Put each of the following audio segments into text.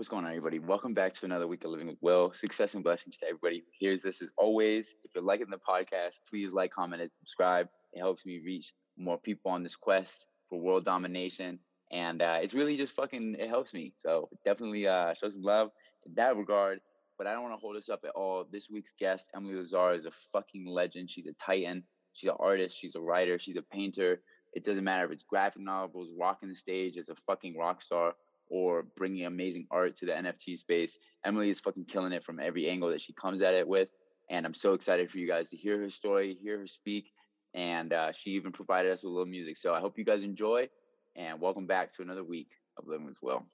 What's going on, everybody? Welcome back to another week of Living with Will. Success and blessings to everybody who hears this. As always, if you're liking the podcast, please like, comment, and subscribe. It helps me reach more people on this quest for world domination. And uh, it's really just fucking, it helps me. So definitely uh, show some love in that regard. But I don't want to hold us up at all. This week's guest, Emily Lazar, is a fucking legend. She's a titan. She's an artist. She's a writer. She's a painter. It doesn't matter if it's graphic novels, rocking the stage as a fucking rock star or bringing amazing art to the NFT space. Emily is fucking killing it from every angle that she comes at it with. And I'm so excited for you guys to hear her story, hear her speak. And uh, she even provided us with a little music. So I hope you guys enjoy and welcome back to another week of Living with Will.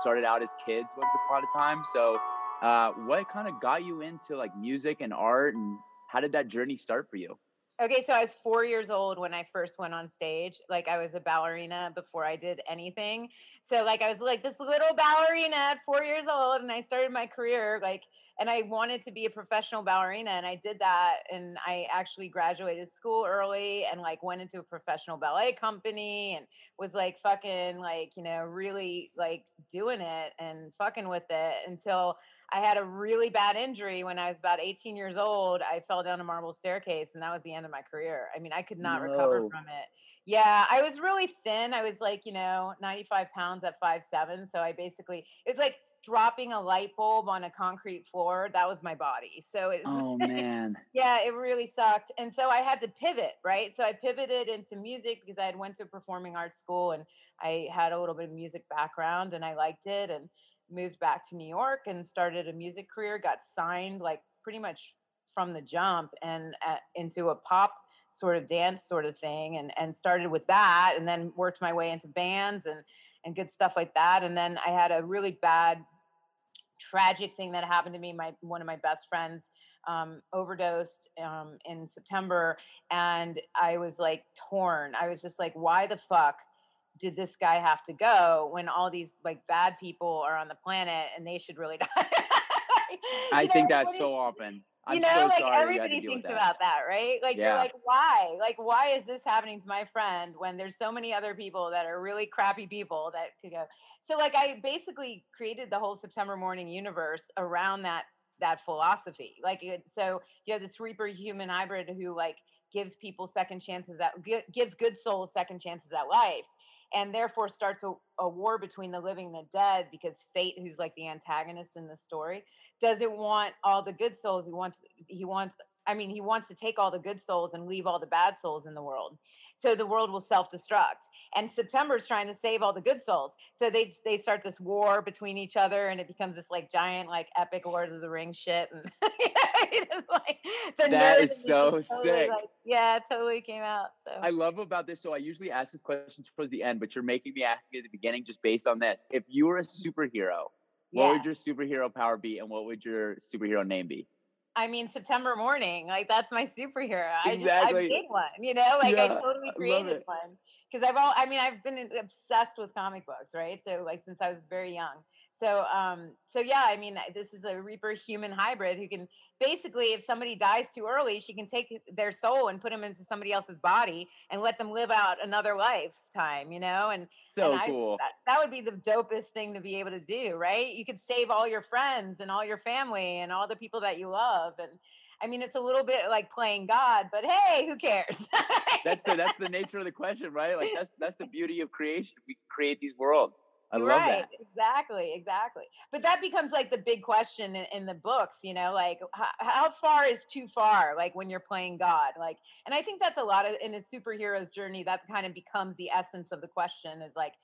Started out as kids once upon a time. So, uh, what kind of got you into like music and art, and how did that journey start for you? Okay, so I was four years old when I first went on stage. Like I was a ballerina before I did anything. so like I was like this little ballerina at four years old, and I started my career like, and I wanted to be a professional ballerina, and I did that, and I actually graduated school early, and like went into a professional ballet company, and was like fucking like you know really like doing it and fucking with it until I had a really bad injury when I was about 18 years old. I fell down a marble staircase, and that was the end of my career. I mean, I could not no. recover from it. Yeah, I was really thin. I was like, you know, 95 pounds at five seven. So I basically, it's like dropping a light bulb on a concrete floor. That was my body. So it's, oh man, yeah, it really sucked. And so I had to pivot, right? So I pivoted into music because I had went to performing arts school and I had a little bit of music background and I liked it. And moved back to New York and started a music career, got signed like pretty much from the jump and uh, into a pop sort of dance sort of thing and and started with that and then worked my way into bands and and good stuff like that and then I had a really bad tragic thing that happened to me my one of my best friends um, overdosed um, in September and I was like torn I was just like why the fuck did this guy have to go when all these like bad people are on the planet and they should really die? I know, think that's so often. You know, so like everybody thinks that. about that, right? Like yeah. you're like, why? Like, why is this happening to my friend when there's so many other people that are really crappy people that could go? So like I basically created the whole September Mourning universe around that that philosophy. Like it, so you have this Reaper human hybrid who like gives people second chances that gives good souls second chances at life and therefore starts a, a, war between the living and the dead because fate who's like the antagonist in the story doesn't want all the good souls he wants he wants i mean he wants to take all the good souls and leave all the bad souls in the world. So the world will self-destruct. And september is trying to save all the good souls. So they they start this war between each other and it becomes this like giant like epic lord of the rings shit. And like, that is so totally, sick. like, yeah it totally came out so. I love about this so i usually ask this question towards the end but you're making me ask it at the beginning just based on this. If you were a superhero what yeah. would your superhero power be and what would your superhero name be I mean, September Mourning, like that's my superhero. Exactly. I just, I made one, you know, like yeah, I totally created one. Cause I've all, I mean, I've been obsessed with comic books, right? So like since I was very young. So, um, so yeah, I mean, this is a Reaper human hybrid who can basically, if somebody dies too early, she can take their soul and put them into somebody else's body and let them live out another lifetime, you know? And so and cool. that, that would be the dopest thing to be able to do, right? You could save all your friends and all your family and all the people that you love. And I mean, it's a little bit like playing God, but hey, who cares? that's the that's the nature of the question, right? Like that's that's the beauty of creation. We create these worlds. I love right, that. Exactly, exactly. But that becomes like the big question in, in the books, you know, like how, how, far is too far? Like when you're playing God, like, and I think that's a lot of in a superhero's journey. That kind of becomes the essence of the question. Is like,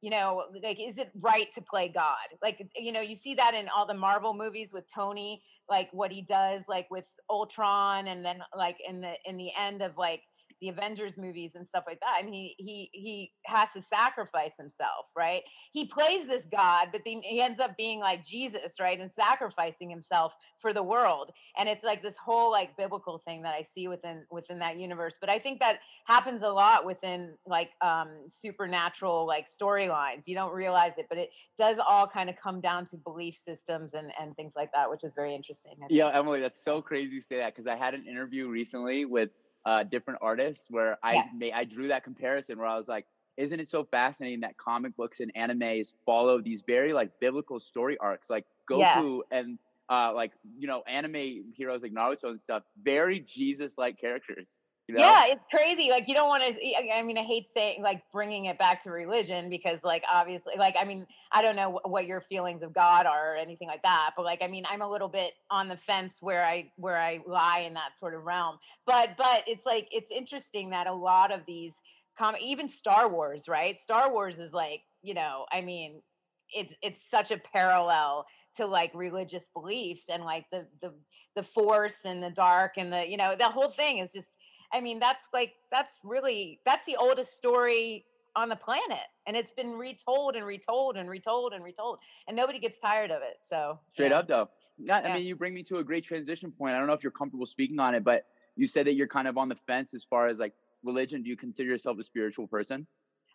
you know, like, is it right to play God? Like, you know, you see that in all the Marvel movies with Tony, like what he does, like with Ultron, and then like in the in the end of like the Avengers movies and stuff like that. I mean, he he he has to sacrifice himself, right? He plays this God, but then he ends up being like Jesus, right, and sacrificing himself for the world. And it's like this whole like biblical thing that I see within within that universe. But I think that happens a lot within like um supernatural like storylines. You don't realize it, but it does all kind of come down to belief systems and and things like that, which is very interesting. Yeah, Emily, that's so crazy to say that because I had an interview recently with uh, different artists where I yeah. made, I drew that comparison where I was like, isn't it so fascinating that comic books and animes follow these very like biblical story arcs, like Goku yeah. and uh, like you know anime heroes like Naruto and stuff, very Jesus-like characters. You know? Yeah, it's crazy. Like you don't want to. I mean, I hate saying like bringing it back to religion because, like, obviously, like, I mean, I don't know what your feelings of God are or anything like that, but like, I mean, I'm a little bit on the fence where I where I lie in that sort of realm. But but it's like it's interesting that a lot of these com even Star Wars, right? Star Wars is like you know, I mean, it's it's such a parallel to like religious beliefs and like the the the force and the dark and the you know the whole thing is just I mean, that's like that's really that's the oldest story on the planet, and it's been retold and retold and retold and retold, and nobody gets tired of it. So straight yeah. up, though. Not, yeah. I mean, you bring me to a great transition point. I don't know if you're comfortable speaking on it, but you said that you're kind of on the fence as far as like religion. Do you consider yourself a spiritual person?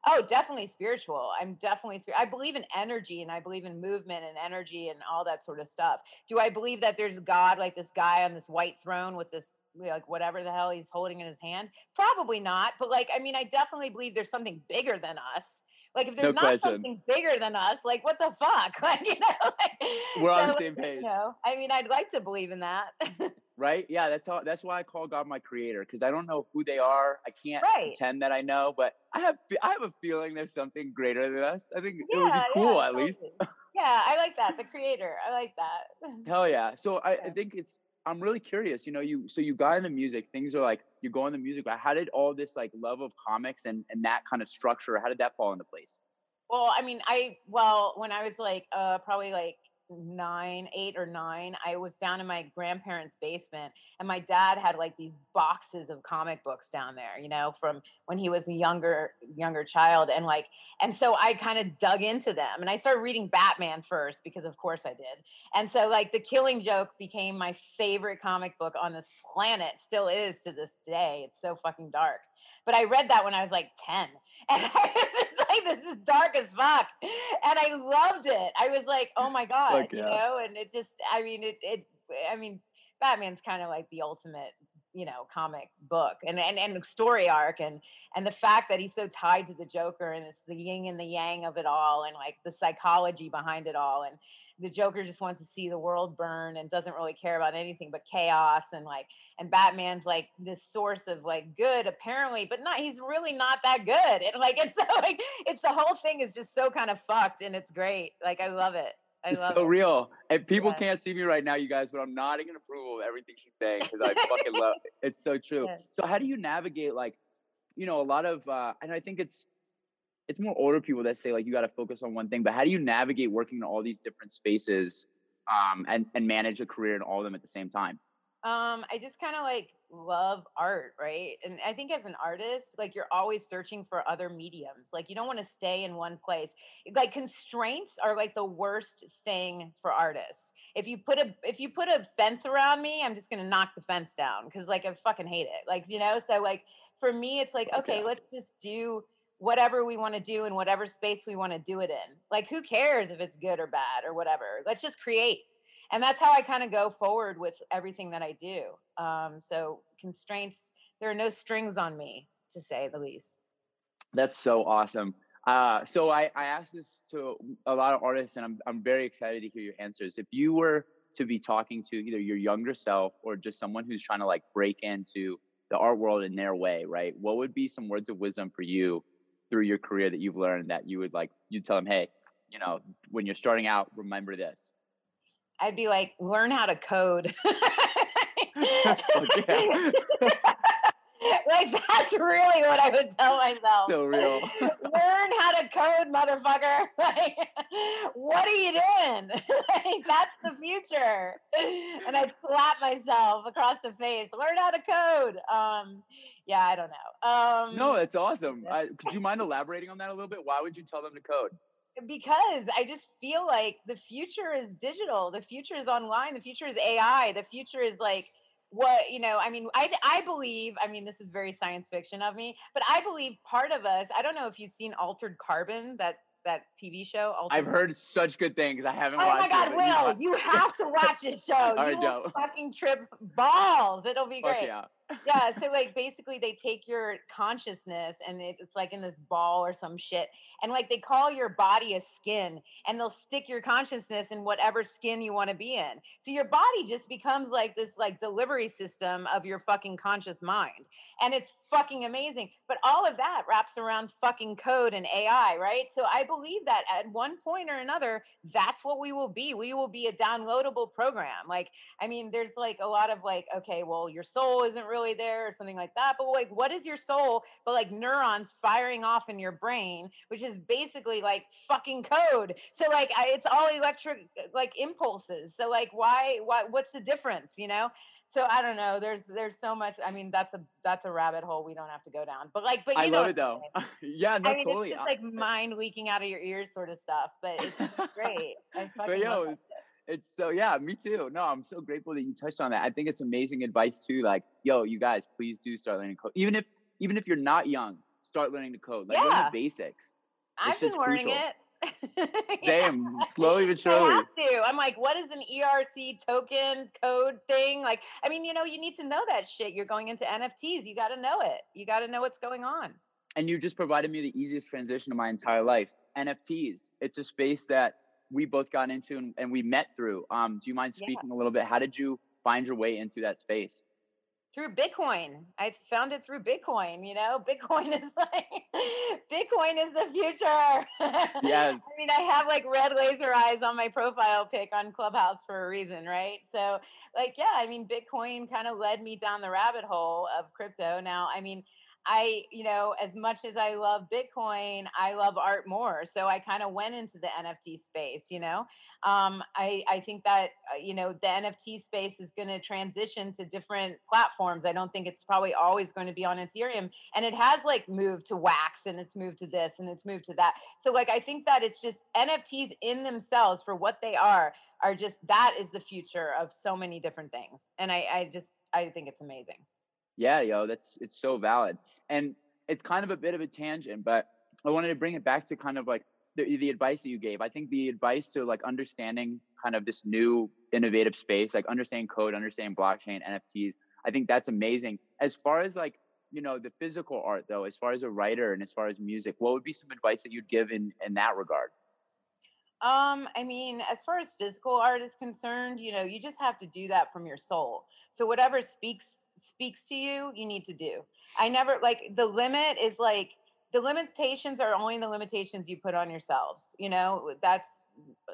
Oh, definitely spiritual. I'm definitely I believe in energy and I believe in movement and energy and all that sort of stuff. Do I believe that there's God like this guy on this white throne with this like whatever the hell he's holding in his hand? Probably not, but like I mean I definitely believe there's something bigger than us. Like if there's No not question. something bigger than us, like what the fuck? Like you know, like, We're on the same page. You know, I mean, I'd like to believe in that. right? Yeah, that's how. That's why I call God my creator because I don't know who they are. I can't Right. pretend that I know, but I have. I have a feeling there's something greater than us. I think it would be cool yeah, at least. yeah, I like that. The creator, I like that. Hell yeah! So I, I think it's. I'm really curious. You know, you so you got into music. Things are like you go into music. But how did all this like love of comics and and that kind of structure? How did that fall into place? Well, I mean, I well, when I was like uh probably like nine, eight or nine, I was down in my grandparents' basement and my dad had like these boxes of comic books down there, you know, from when he was a younger younger child. And like and so I kind of dug into them and I started reading Batman first because of course I did. And so like the killing joke became my favorite comic book on this planet, still is to this day. It's so fucking dark. But I read that when I was like 10. And I was just like, this is dark as fuck. And I loved it. I was like, oh my God, Fuck you know, and it just, I mean, it, it, I mean, Batman's kind of like the ultimate, you know, comic book and, and, and story arc. And, and the fact that he's so tied to the Joker and it's the yin and the yang of it all and like the psychology behind it all. And the Joker just wants to see the world burn and doesn't really care about anything but chaos and like, and Batman's like this source of like good apparently, but not he's really not that good. And like it's so like it's the whole thing is just so kind of fucked and it's great. Like I love it. I It's love so it. real. And people Yeah. can't see me right now, you guys, but I'm nodding in approval of everything she's saying because I fucking love it. It's so true. Yeah. So how do you navigate like, you know, a lot of uh and I think it's it's more older people that say like you gotta focus on one thing, but how do you navigate working in all these different spaces um and, and manage a career in all of them at the same time? Um, I just kind of like love art, right? And I think as an artist, like you're always searching for other mediums. Like you don't want to stay in one place. Like constraints are like the worst thing for artists. If you put a if you put a fence around me, I'm just gonna knock the fence down because like I fucking hate it. Like you know, so like for me, it's like Fuck okay, let's just do whatever we want to do in whatever space we want to do it in. Like who cares if it's good or bad or whatever? Let's just create and that's how I kind of go forward with everything that I do. Um, so constraints, there are no strings on me, to say the least. That's so awesome. Uh, so I, I asked this to a lot of artists, and I'm I'm very excited to hear your answers. If you were to be talking to either your younger self or just someone who's trying to like break into the art world in their way, right? What would be some words of wisdom for you through your career that you've learned that you would like you tell them, hey, you know, when you're starting out, remember this. I'd be like, learn how to code. Oh, like that's really what I would tell myself. So real. learn how to code, motherfucker. Like, what are you doing? like, that's the future. And I'd slap myself across the face. Learn how to code. Um, yeah, I don't know. Um, No, that's awesome. I, could you mind elaborating on that a little bit? Why would you tell them to code? because I just feel like the future is digital. The future is online. The future is AI. The future is like what you know. I mean, I I believe. I mean, this is very science fiction of me, but I believe part of us. I don't know if you've seen Altered Carbon, that that TV show. Altered I've heard such good things. I haven't Oh watched my it. God, you know, Will, you have to watch this show. All right, you will fucking trip balls. It'll be fuck great. yeah. Yeah so like basically they take your consciousness and it, it's like in this ball or some shit and like they call your body a skin and they'll stick your consciousness in whatever skin you want to be in. So your body just becomes like this like delivery system of your fucking conscious mind and it's fucking amazing but all of that wraps around fucking code and ai right? So i believe that at one point or another that's what we will be. We will be a downloadable program. Like I mean, there's like a lot of like, okay, well, your soul isn't really there or something like that. But like, what is your soul? But like neurons firing off in your brain, which is basically like fucking code. So like, I, it's all electric uh, like impulses. So like, why, why, what's the difference? You know? So I don't know. There's there's so much. I mean, that's a that's a rabbit hole we don't have to go down. But like, but you I know love it though. yeah, no, I mean, totally. Uh, it's just like mind leaking out of your ears, sort of stuff. But it's great. I fucking yo, love that it's- so yeah, me too. No, I'm so grateful that you touched on that. I think it's amazing advice too. Like, yo, you guys, please do start learning code. Even if even if you're not young, start learning to code. Like learn the basics. I've been learning crucial. it. Damn, slowly but I have to. I'm like, what is an ERC token code thing? Like, I mean, you know, you need to know that shit. You're going into NFTs. You got to know it. You got to know what's going on. and you just provided me the easiest transition of my entire life. NFTs. It's a space that we both got into and, and we met through. Um, do you mind Yeah. speaking a little bit? How did you find your way into that space? Through Bitcoin. I found it through Bitcoin. You know, Bitcoin is like, Bitcoin is the future. Yes. I mean, I have like red laser eyes on my profile pic on Clubhouse for a reason, right? So, like, yeah, I mean, Bitcoin kind of led me down the rabbit hole of crypto. Now, I mean, I, you know, as much as I love Bitcoin, I love art more. So I kind of went into the NFT space, you know. Um, I, I think that, uh, you know, the NFT space is going to transition to different platforms. I don't think it's probably always going to be on Ethereum. And it has like moved to Wax and it's moved to this and it's moved to that. So, like, I think that it's just NFTs in themselves for what they are, are just that is the future of so many different things. And I, I just, I think it's amazing. Yeah, yo, that's it's so valid. And it's kind of a bit of a tangent, but I wanted to bring it back to kind of like the, the advice that you gave. I think the advice to like understanding kind of this new innovative space, like understanding code, understanding blockchain, NFTs, I think that's amazing. As far as like, you know, the physical art though, as far as a writer and as far as music, what would be some advice that you'd give in in that regard? Um, I mean, as far as physical art is concerned, you know, you just have to do that from your soul. So whatever speaks speaks to you, you need to do. I never like the limit is like the limitations are only the limitations you put on yourselves. You know, that's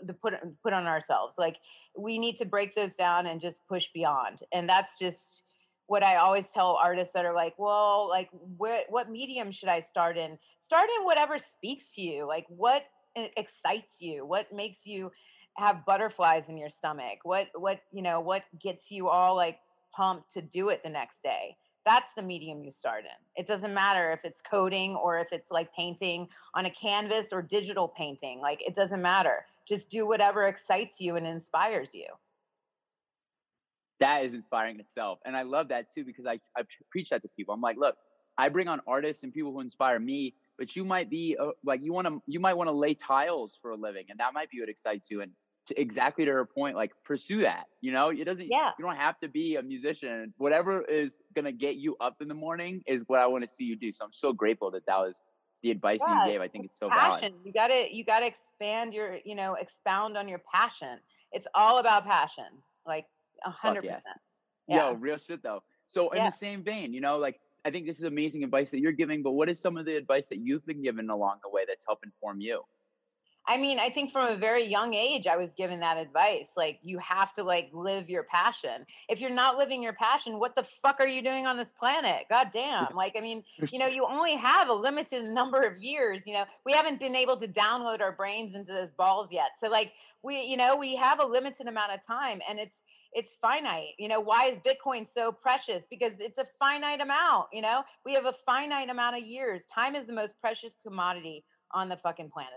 the put put on ourselves. Like we need to break those down and just push beyond. And that's just what I always tell artists that are like, well, like where what medium should I start in? Start in whatever speaks to you. Like what excites you? What makes you have butterflies in your stomach? What what you know, what gets you all like pumped to do it the next day? That's the medium you start in. It doesn't matter if it's coding or if it's like painting on a canvas or digital painting. Like it doesn't matter. Just do whatever excites you and inspires you. that is inspiring in itself. And I love that too because I, I preach that to people. I'm like, look, I bring on artists and people who inspire me, but you might be uh, like, you want to, you might want to lay tiles for a living and that might be what excites you. And to, exactly to her point, like pursue that, you know, it doesn't, Yeah. you don't have to be a musician. Whatever is going to get you up in the morning is what I want to see you do. So I'm so grateful that that was the advice that Yeah, you gave. I think it's so valid. passion. You gotta you gotta expand your, you know, expound on your passion. It's all about passion. Like a hundred percent. Yo, real shit though. So in Yeah. the same vein, you know, like I think this is amazing advice that you're giving, but what is some of the advice that you've been given along the way that's helped inform you? I mean, I think from a very young age, I was given that advice. Like, you have to like live your passion. If you're not living your passion, what the fuck are you doing on this planet? God damn. Like, I mean, you know, you only have a limited number of years. You know, we haven't been able to download our brains into those balls yet. So, like, we, you know, we have a limited amount of time and it's, it's finite. You know, why is Bitcoin so precious? Because it's a finite amount. You know, we have a finite amount of years. Time is the most precious commodity on the fucking planet.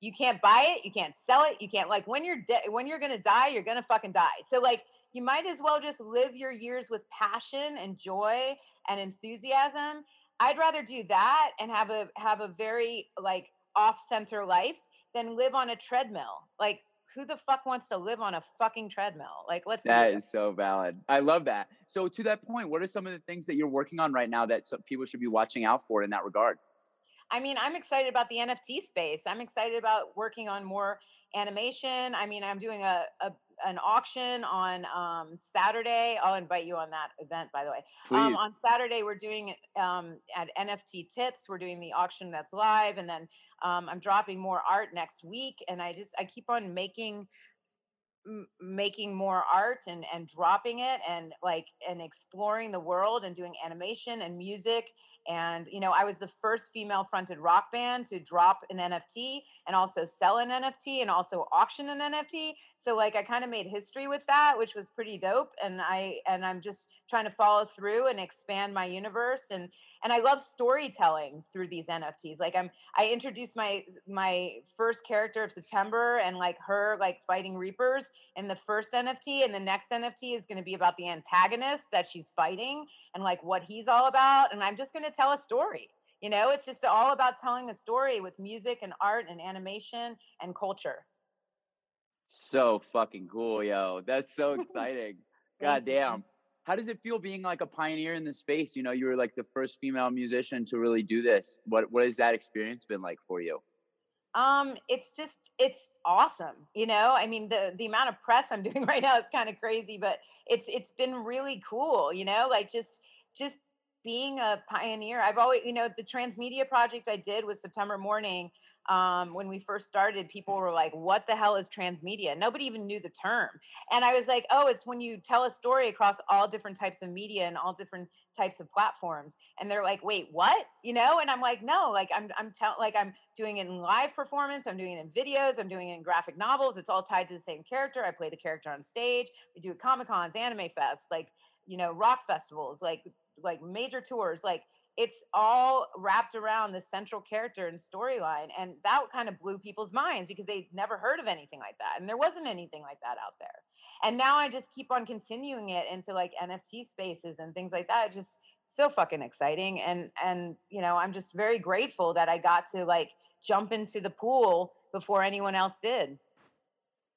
You can't buy it, you can't sell it, you can't like when you're when you're gonna die, you're gonna fucking die. So like you might as well just live your years with passion and joy and enthusiasm. I'd rather do that and have a have a very like off center life than live on a treadmill. Like who the fuck wants to live on a fucking treadmill? Like let's be That so valid. I love that. So to that point, what are some of the things that you're working on right now that people should be watching out for in that regard? I mean, I'm excited about the NFT space. I'm excited about working on more animation. I mean, I'm doing a, a an auction on um, Saturday. I'll invite you on that event, by the way. Um, on Saturday, we're doing um, at NFT Tips. We're doing the auction that's live, and then um, I'm dropping more art next week. And I just I keep on making m- making more art and and dropping it and like and exploring the world and doing animation and music and you know i was the first female fronted rock band to drop an nft and also sell an nft and also auction an nft so like i kind of made history with that which was pretty dope and i and i'm just trying to follow through and expand my universe and and i love storytelling through these nfts like i'm i introduced my my first character of september and like her like fighting reapers in the first nft and the next nft is going to be about the antagonist that she's fighting and like what he's all about and i'm just going to tell a story You know, it's just all about telling a story with music and art and animation and culture. So fucking cool, yo. That's so exciting. God damn. How does it feel being like a pioneer in the space? You know, you were like the first female musician to really do this. What what has that experience been like for you? Um, it's just it's awesome. You know, I mean the the amount of press I'm doing right now is kind of crazy, but it's it's been really cool, you know, like just just being a pioneer. I've always, you know, the transmedia project I did with September Mourning um, when we first started, people were like, "What the hell is transmedia?" Nobody even knew the term, and I was like, "Oh, it's when you tell a story across all different types of media and all different types of platforms." And they're like, "Wait, what?" You know? And I'm like, "No, like I'm I'm tell like I'm doing it in live performance. I'm doing it in videos. I'm doing it in graphic novels. It's all tied to the same character. I play the character on stage. We do comic cons, anime fest, like you know, rock festivals, like like major tours, like." It's all wrapped around the central character and storyline and that kind of blew people's minds because they'd never heard of anything like that and there wasn't anything like that out there and now i just keep on continuing it into like nft spaces and things like that it's just so fucking exciting and and you know i'm just very grateful that i got to like jump into the pool before anyone else did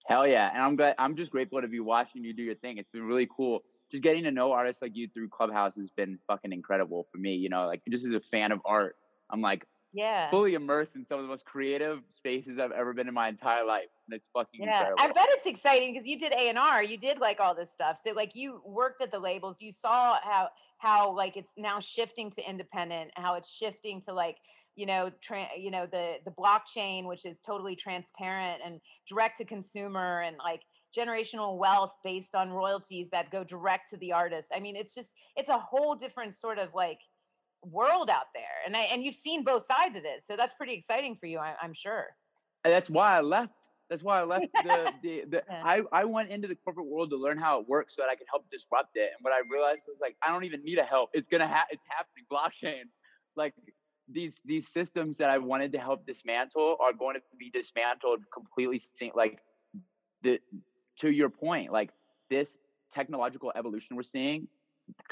Hell yeah. And I'm glad I'm just grateful to be watching you do your thing. It's been really cool. Just getting to know artists like you through Clubhouse has been fucking incredible for me. You know, like just as a fan of art, I'm like yeah fully immersed in some of the most creative spaces I've ever been in my entire life. And it's fucking Yeah, incredible. I bet it's exciting because you did A and R, you did like all this stuff. So like you worked at the labels, you saw how how like it's now shifting to independent, how it's shifting to like you know, tra- you know the the blockchain, which is totally transparent and direct to consumer, and like generational wealth based on royalties that go direct to the artist. I mean, it's just it's a whole different sort of like world out there, and I, and you've seen both sides of it, so that's pretty exciting for you, I, I'm sure. And that's why I left. That's why I left the the, the Yeah. I, I went into the corporate world to learn how it works so that I could help disrupt it. And what I realized was like I don't even need a help. It's gonna ha- it's happening. Blockchain. Like these these systems that I wanted to help dismantle are going to be dismantled completely like the to your point, like this technological evolution we're seeing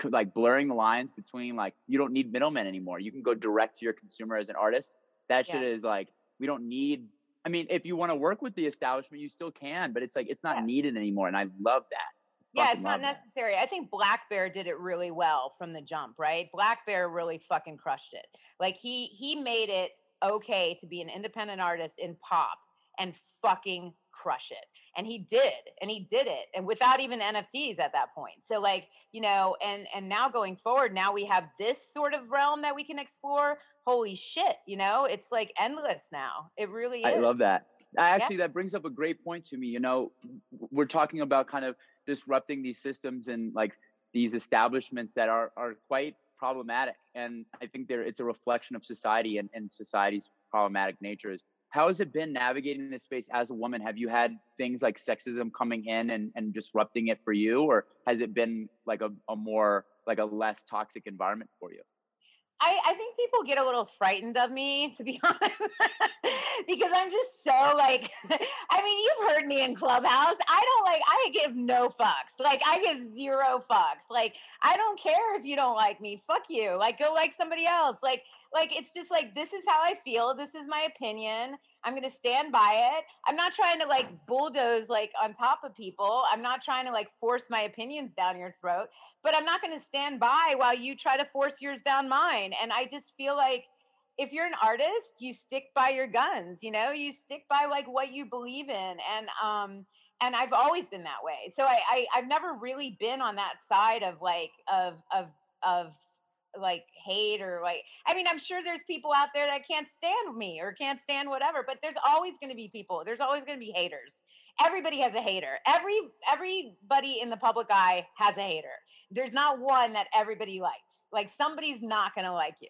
like blurring the lines between like you don't need middlemen anymore. You can go direct to your consumer as an artist. That Yeah. shit is like we don't need. I mean, if you want to work with the establishment, you still can, but it's like it's not Yeah. needed anymore, and I love that. Yeah, it's not love that. necessary. I think Black Bear did it really well from the jump, right? Black Bear really fucking crushed it. Like he he made it okay to be an independent artist in pop and fucking crush it. And he did. And he did it. And without even NFTs at that point. So like, you know, and and now going forward, now we have this sort of realm that we can explore. Holy shit, you know? It's like endless now. It really I love that. I actually that brings up a great point to me. You know, we're talking about kind of disrupting these systems and like these establishments that are are quite problematic. And I think there it's a reflection of society and, and society's problematic natures. How has it been navigating this space as a woman? Have you had things like sexism coming in and, and disrupting it for you? Or has it been like a, a more like a less toxic environment for you? I, I think people get a little frightened of me, to be honest, because I'm just so like, I mean, you've heard me in Clubhouse. I don't like, I give no fucks. Like, I give zero fucks. Like, I don't care if you don't like me. Fuck you. Like, go like somebody else. Like, like it's just like this is how I feel. This is my opinion. I'm gonna stand by it. I'm not trying to like bulldoze like on top of people. I'm not trying to like force my opinions down your throat but I'm not going to stand by while you try to force yours down mine. And I just feel like if you're an artist, you stick by your guns, you know, you stick by like what you believe in. And, um, and I've always been that way. So I, I I've never really been on that side of like, of, of, of like hate or like, I mean, I'm sure there's people out there that can't stand me or can't stand whatever, but there's always going to be people. There's always going to be haters. Everybody has a hater. Every, everybody in the public eye has a hater there's not one that everybody likes. Like somebody's not gonna like you.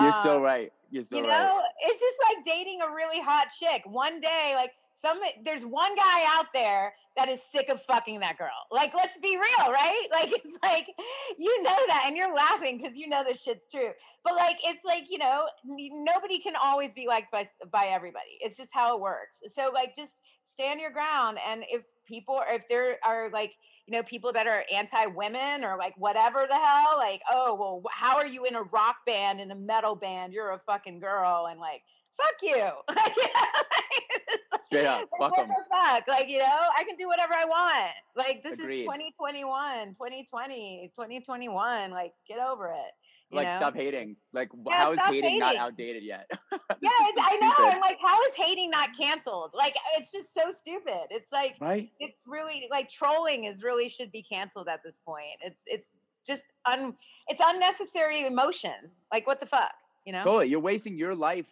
You're so Um, right. You're so you know, right. it's just like dating a really hot chick. One day, like some there's one guy out there that is sick of fucking that girl. Like, let's be real, right? Like it's like you know that and you're laughing because you know this shit's true. But like it's like, you know, nobody can always be liked by by everybody. It's just how it works. So like just stand your ground and if people or if there are like you know people that are anti-women or like whatever the hell like oh well how are you in a rock band in a metal band you're a fucking girl and like fuck you straight up like, fuck them fuck like you know i can do whatever i want like this Agreed. is 2021 2020 2021 like get over it you like know? stop hating like Yeah, how is stop hating, not outdated yet yeah i know stupid, i'm like how is hating not canceled like it's just so stupid it's like right it's really like trolling is really should be canceled at this point. It's it's just un it's unnecessary emotion. Like what the fuck, you know? Totally. You're wasting your life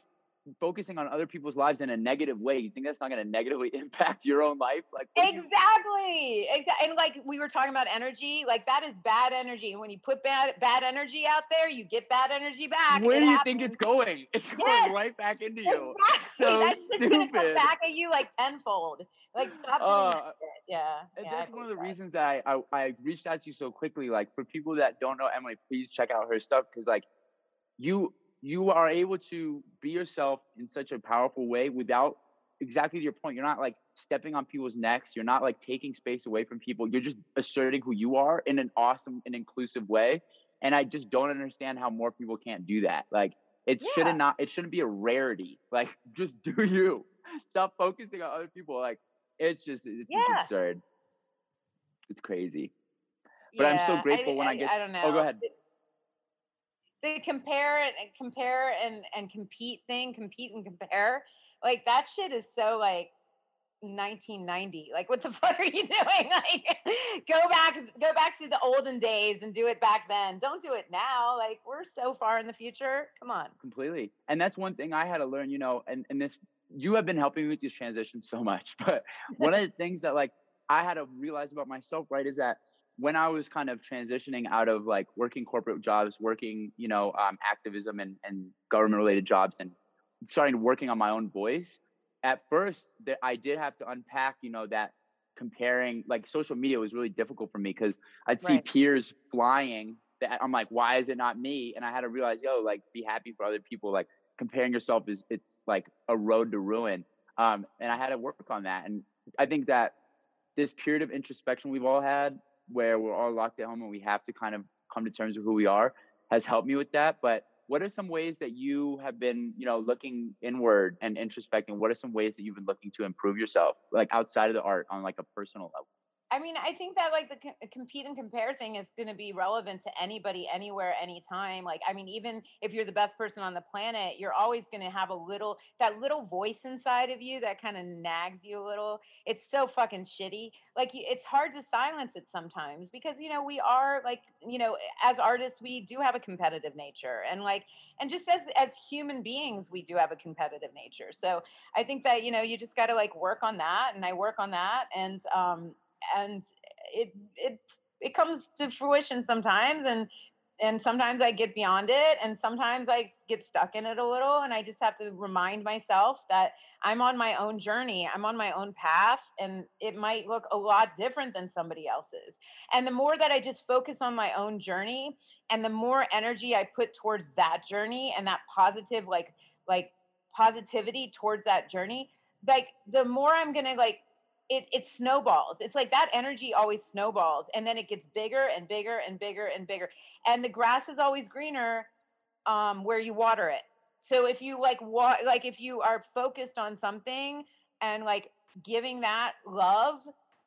focusing on other people's lives in a negative way. You think that's not going to negatively impact your own life? Like, Exactly. Exactly. And like we were talking about energy, like that is bad energy. And when you put bad bad energy out there, you get bad energy back. where It do you think it's going? It's going Yes. right back into you. Exactly. So That's just gonna come stupid. back at you like tenfold. Like stop doing Uh, that shit. Yeah. Yeah, that's one of the that. reasons that I, I I reached out to you so quickly. Like for people that don't know Emily, please check out her stuff because like you you are able to be yourself in such a powerful way without exactly to your point. You're not like stepping on people's necks. You're not like taking space away from people. You're just asserting who you are in an awesome and inclusive way. And I just don't understand how more people can't do that. Like it Yeah. shouldn't not it shouldn't be a rarity. Like just do you. Stop focusing on other people. Like it's just it's just Yeah. absurd. It's crazy. But I'm so Yeah, grateful when I get- I don't know. Oh, go ahead. The compare and compare and and compete thing, compete and compare, like that shit is so like 1990. Like, what the fuck are you doing? Like, go back, go back to the olden days and do it back then. Don't do it now. Like, we're so far in the future. Come on. completely and that's one thing i had to learn you know and, and this you have been helping me with these transitions so much but one of the things that like i had to realize about myself right is that when i was kind of transitioning out of like working corporate jobs working you know um, activism and, and government related jobs and starting working on my own voice at first that i did have to unpack you know that comparing like social media was really difficult for me because i'd see Right. peers flying that i'm like why is it not me and i had to realize yo like be happy for other people like comparing yourself is it's like a road to ruin um and i had to work on that and i think that this period of introspection we've all had where we're all locked at home and we have to kind of come to terms with who we are has helped me with that but what are some ways that you have been you know looking inward and introspecting? What are some ways that you've been looking to improve yourself like outside of the art on like a personal level I mean, I think that like the co- compete and compare thing is going to be relevant to anybody, anywhere, anytime. Like, I mean, even if you're the best person on the planet, you're always going to have a little that little voice inside of you that kind of nags you a little. It's so fucking shitty. Like, it's hard to silence it sometimes because you know we are like you know as artists we do have a competitive nature and like and just as as human beings we do have a competitive nature. So I think that you know you just got to like work on that, and I work on that, and um and it it it comes to fruition sometimes and and sometimes I get beyond it and sometimes I get stuck in it a little and I just have to remind myself that I'm on my own journey. I'm on my own path and it might look a lot different than somebody else's. And the more that I just focus on my own journey and the more energy I put towards that journey and that positive like like positivity towards that journey, like the more I'm going to like it it snowballs. It's like that energy always snowballs and then it gets bigger and bigger and bigger and bigger. And the grass is always greener um where you water it. So if you like wa- like if you are focused on something and like giving that love,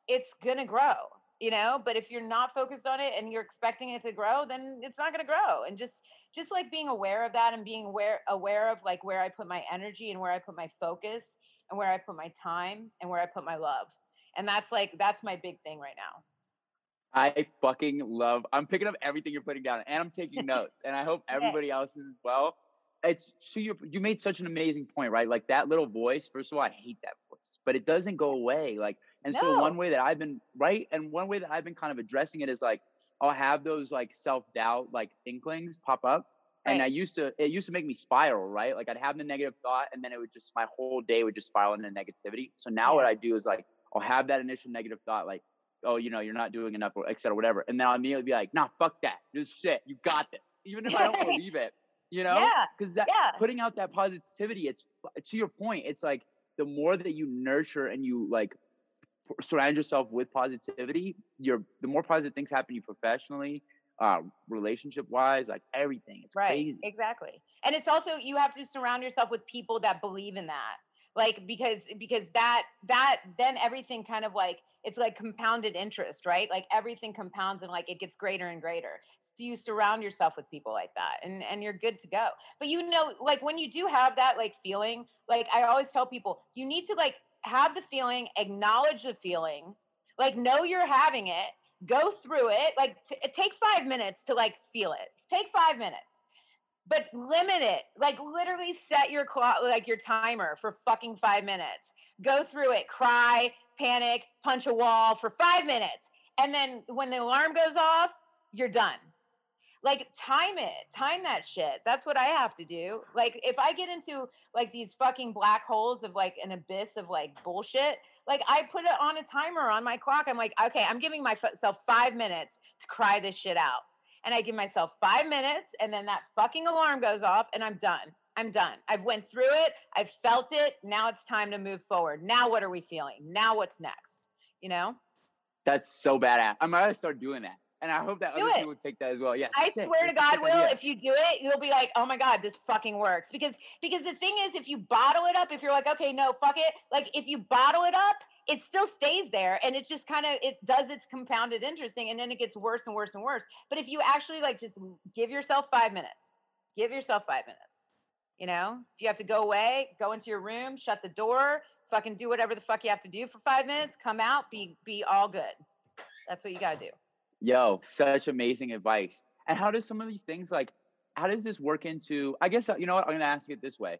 it's going to grow, you know? But if you're not focused on it and you're expecting it to grow, then it's not going to grow. And just just like being aware of that and being aware aware of like where I put my energy and where I put my focus and where I put my time and where I put my love. And that's like that's my big thing right now. I fucking love. I'm picking up everything you're putting down, and I'm taking notes, and I hope everybody else is as well. It's so you you made such an amazing point, right? Like that little voice. First of all, I hate that voice, but it doesn't go away. Like, and so one way that I've been right, and one way that I've been kind of addressing it is like I'll have those like self doubt like inklings pop up, and Right. I used to it used to make me spiral, right? Like I'd have the negative thought, and then it would just my whole day would just spiral into negativity. So now what I do is like I'll have that initial negative thought, like oh, you know, you're not doing enough, or et cetera, whatever. And then I'll immediately be like, nah, fuck that. This shit. You got this. Even if I don't believe it, you know? Yeah. Because that Yeah. putting out that positivity, it's to your point, it's like the more that you nurture and you like surround yourself with positivity, you're the more positive things happen to you professionally, uh, relationship wise, like everything. It's right. crazy. Exactly. And it's also you have to surround yourself with people that believe in that. Like because because that that then everything kind of like it's like compounded interest, right? Like everything compounds and like it gets greater and greater. So you surround yourself with people like that and and you're good to go. But you know like when you do have that like feeling, like I always tell people, you need to like have the feeling, acknowledge the feeling, like know you're having it, go through it, like t- take 5 minutes to like feel it. Take 5 minutes. But limit it. Like literally set your clock like your timer for fucking 5 minutes. Go through it, cry, panic, punch a wall for 5 minutes. And then when the alarm goes off, you're done like time it time that shit that's what i have to do like if i get into like these fucking black holes of like an abyss of like bullshit like i put it on a timer on my clock i'm like okay i'm giving myself five minutes to cry this shit out. And i give myself five minutes and then that fucking alarm goes off and i'm done. I'm done. I've went through it i've felt it now it's time to move forward. Now what are we feeling? Now what's next? You know? That's so badass. I'm gonna start doing that and I hope that do other it. people take that as well. Yeah. I swear to God, Will, if you do it, you'll be like, oh my God, this fucking works. Because because the thing is, if you bottle it up, if you're like, okay, no, fuck it, like if you bottle it up, it still stays there and it just kind of it does its compounded interesting and then it gets worse and worse and worse. But if you actually like just give yourself five minutes, give yourself five minutes. You know, if you have to go away, go into your room, shut the door, fucking do whatever the fuck you have to do for five minutes, come out, be be all good. That's what you gotta do. Yo, such amazing advice. And how does some of these things like how does this work into I guess uh, you know what I'm going to ask it this way.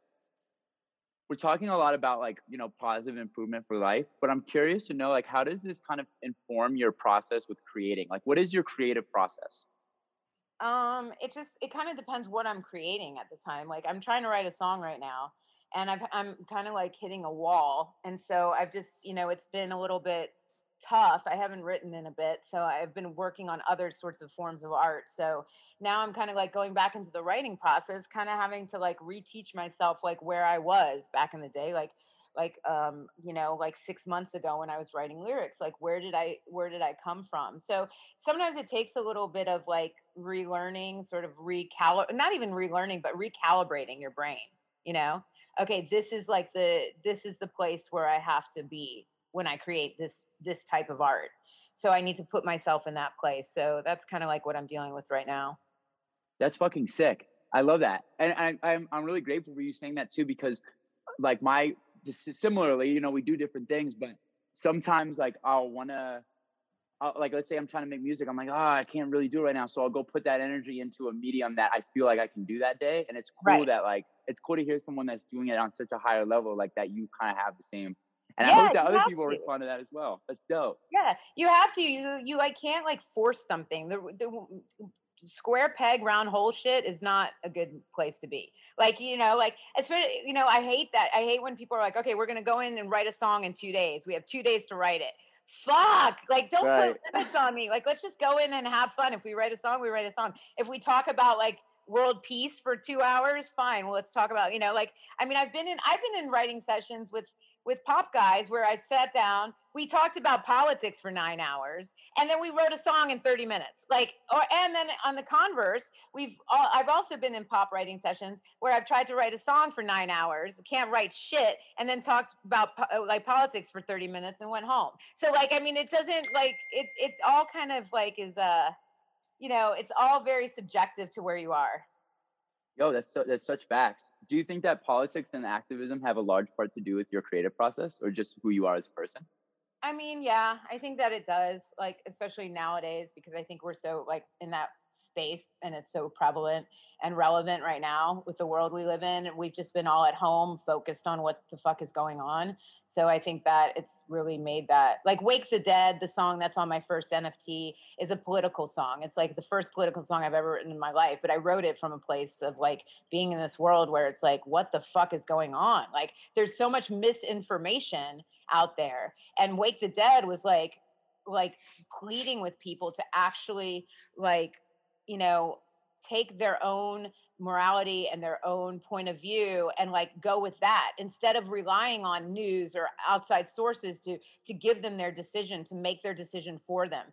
We're talking a lot about like, you know, positive improvement for life, but I'm curious to know like how does this kind of inform your process with creating? Like what is your creative process? Um, it just it kind of depends what I'm creating at the time. Like I'm trying to write a song right now and I've I'm kind of like hitting a wall. And so I've just, you know, it's been a little bit tough. I haven't written in a bit, so I've been working on other sorts of forms of art. So now I'm kind of like going back into the writing process, kind of having to like reteach myself like where I was back in the day, like like um you know like 6 months ago when I was writing lyrics, like where did I where did I come from? So sometimes it takes a little bit of like relearning, sort of recalibrate not even relearning, but recalibrating your brain, you know? Okay, this is like the this is the place where I have to be when I create this this type of art. So I need to put myself in that place. So that's kind of like what I'm dealing with right now. That's fucking sick. I love that. And I, I'm I'm really grateful for you saying that too because like my similarly, you know, we do different things, but sometimes like I'll wanna I'll, like let's say I'm trying to make music, I'm like, oh, I can't really do it right now. So I'll go put that energy into a medium that I feel like I can do that day. And it's cool Right. that like it's cool to hear someone that's doing it on such a higher level, like that you kind of have the same. And I hope that other people to. respond to that as well. That's dope. Yeah, you have to. You you like can't like force something. The the square peg round hole shit is not a good place to be. Like you know, like especially you know, I hate that. I hate when people are like, okay, we're gonna go in and write a song in two days. We have two days to write it. Fuck! Like, don't Right. put limits on me. Like, let's just go in and have fun. If we write a song, we write a song. If we talk about like world peace for two hours, fine. Well, let's talk about you know, like I mean, I've been in I've been in writing sessions with with pop guys where I sat down, we talked about politics for nine hours, and then we wrote a song in 30 minutes. Like, or and then on the converse, we've all, I've also been in pop writing sessions where I've tried to write a song for nine hours, can't write shit, and then talked about uh, like politics for 30 minutes and went home. So like, I mean, it doesn't like it. It all kind of like is uh, you know, it's all very subjective to where you are. Yo, that's so, that's such facts. Do you think that politics and activism have a large part to do with your creative process, or just who you are as a person? I mean, yeah, I think that it does. Like, especially nowadays, because I think we're so like in that space and it's so prevalent and relevant right now with the world we live in. We've just been all at home focused on what the fuck is going on. So I think that it's really made that like Wake the Dead, the song that's on my first NFT, is a political song. It's like the first political song I've ever written in my life, but I wrote it from a place of like being in this world where it's like, what the fuck is going on? Like, there's so much misinformation out there. And Wake the Dead was like, like pleading with people to actually like, you know, take their own morality and their own point of view and like go with that instead of relying on news or outside sources to to give them their decision to make their decision for them.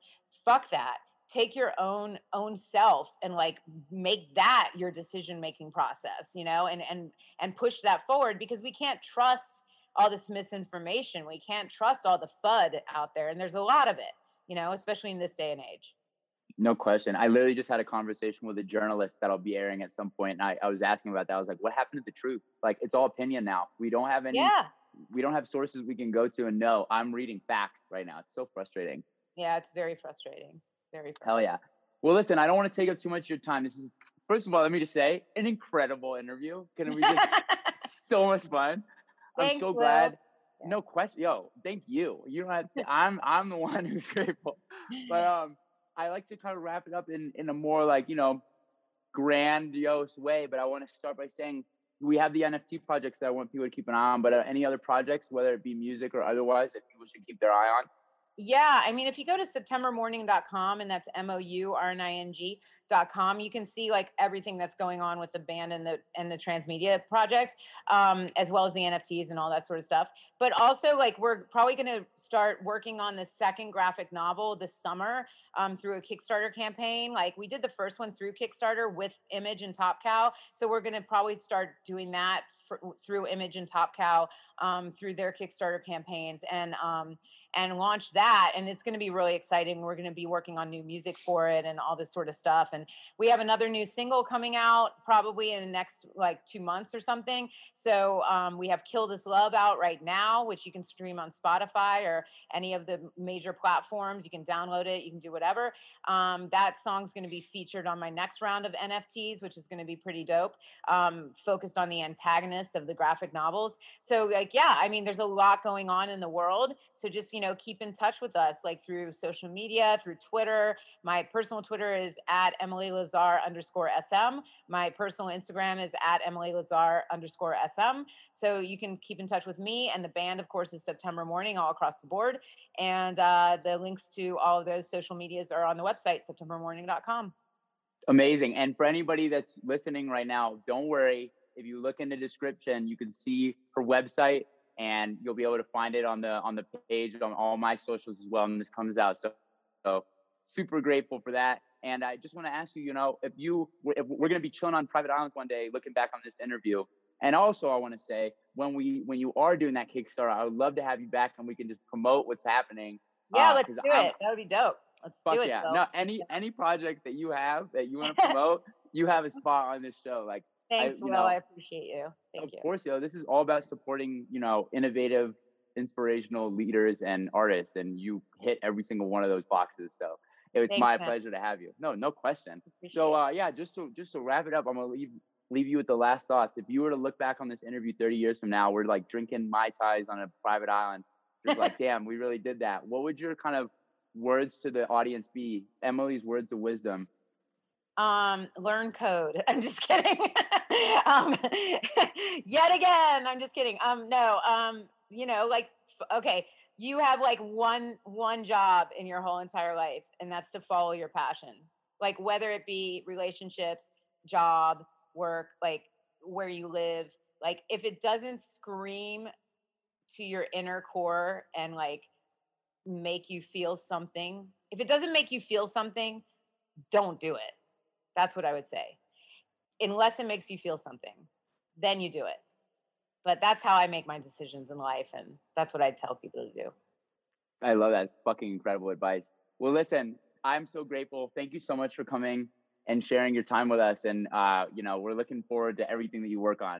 Fuck that. Take your own own self and like make that your decision making process you know and and and push that forward because we can't trust all this misinformation. We can't trust all the fud out there and there's a lot of it you know especially in this day and age no question i literally just had a conversation with a journalist that I'll be airing at some point and I, I was asking about that i was like what happened to the truth like it's all opinion now we don't have any yeah we don't have sources we can go to and know i'm reading facts right now it's so frustrating yeah it's very frustrating very frustrating. Hell yeah. Well, listen, I don't want to take up too much of your time. This is, first of all, let me just say, an incredible interview. Can we just, so much fun. Thanks, I'm so Will. glad. No question. Yo, thank you. You don't have to, I'm, I'm the one who's grateful. But um, I like to kind of wrap it up in, in a more like, you know, grandiose way. But I want to start by saying we have the NFT projects that I want people to keep an eye on. But uh, any other projects, whether it be music or otherwise, that people should keep their eye on? Yeah, I mean, if you go to septembermourning.com and that's M O U R N I N G.com, you can see like everything that's going on with the band and the and the transmedia project, um, as well as the NFTs and all that sort of stuff. But also, like, we're probably going to start working on the second graphic novel this summer um, through a Kickstarter campaign. Like, we did the first one through Kickstarter with Image and Top Cow, so we're going to probably start doing that for, through Image and Top Cow um, through their Kickstarter campaigns and um, and launch that. And it's going to be really exciting. We're going to be working on new music for it and all this sort of stuff. We have another new single coming out probably in the next like two months or something. So um, we have Kill This Love out right now, which you can stream on Spotify or any of the major platforms. You can download it, you can do whatever. Um, that song's going to be featured on my next round of NFTs, which is going to be pretty dope, um, focused on the antagonist of the graphic novels. So, like, yeah, I mean, there's a lot going on in the world. So just, you know, keep in touch with us, like through social media, through Twitter. My personal Twitter is at Emily Lazar underscore SM. My personal Instagram is at Emily Lazar underscore SM. So you can keep in touch with me and the band, of course, is September Mourning all across the board. And uh, the links to all of those social medias are on the website, septembermourning.com. Amazing. And for anybody that's listening right now, don't worry. If you look in the description, you can see her website and you'll be able to find it on the on the page on all my socials as well when this comes out. So, so super grateful for that. And I just want to ask you, you know, if you if we're going to be chilling on private islands one day, looking back on this interview, and also, I want to say when we when you are doing that Kickstarter, I would love to have you back and we can just promote what's happening. Yeah, uh, let's do I'm, it. That would be dope. Let's fuck do it. Yeah. No, any any project that you have that you want to promote, you have a spot on this show. Like Thanks, I, Will. Know, I appreciate you. Thank of you. Of course, yo. This is all about supporting, you know, innovative, inspirational leaders and artists, and you hit every single one of those boxes. So it's Thanks, my man. pleasure to have you. No, no question. So uh, yeah, just to just to wrap it up, I'm gonna leave leave you with the last thoughts. If you were to look back on this interview 30 years from now, we're like drinking mai tais on a private island. Just like, damn, we really did that. What would your kind of words to the audience be? Emily's words of wisdom. Um, learn code. I'm just kidding. um, yet again, I'm just kidding. Um, no. Um, you know, like, okay, you have like one one job in your whole entire life, and that's to follow your passion. Like whether it be relationships, job, work, like where you live, like if it doesn't scream to your inner core and like make you feel something, if it doesn't make you feel something, don't do it. That's what I would say. Unless it makes you feel something, then you do it. But that's how I make my decisions in life. And that's what I tell people to do. I love that. It's fucking incredible advice. Well, listen, I'm so grateful. Thank you so much for coming and sharing your time with us. And, uh, you know, we're looking forward to everything that you work on.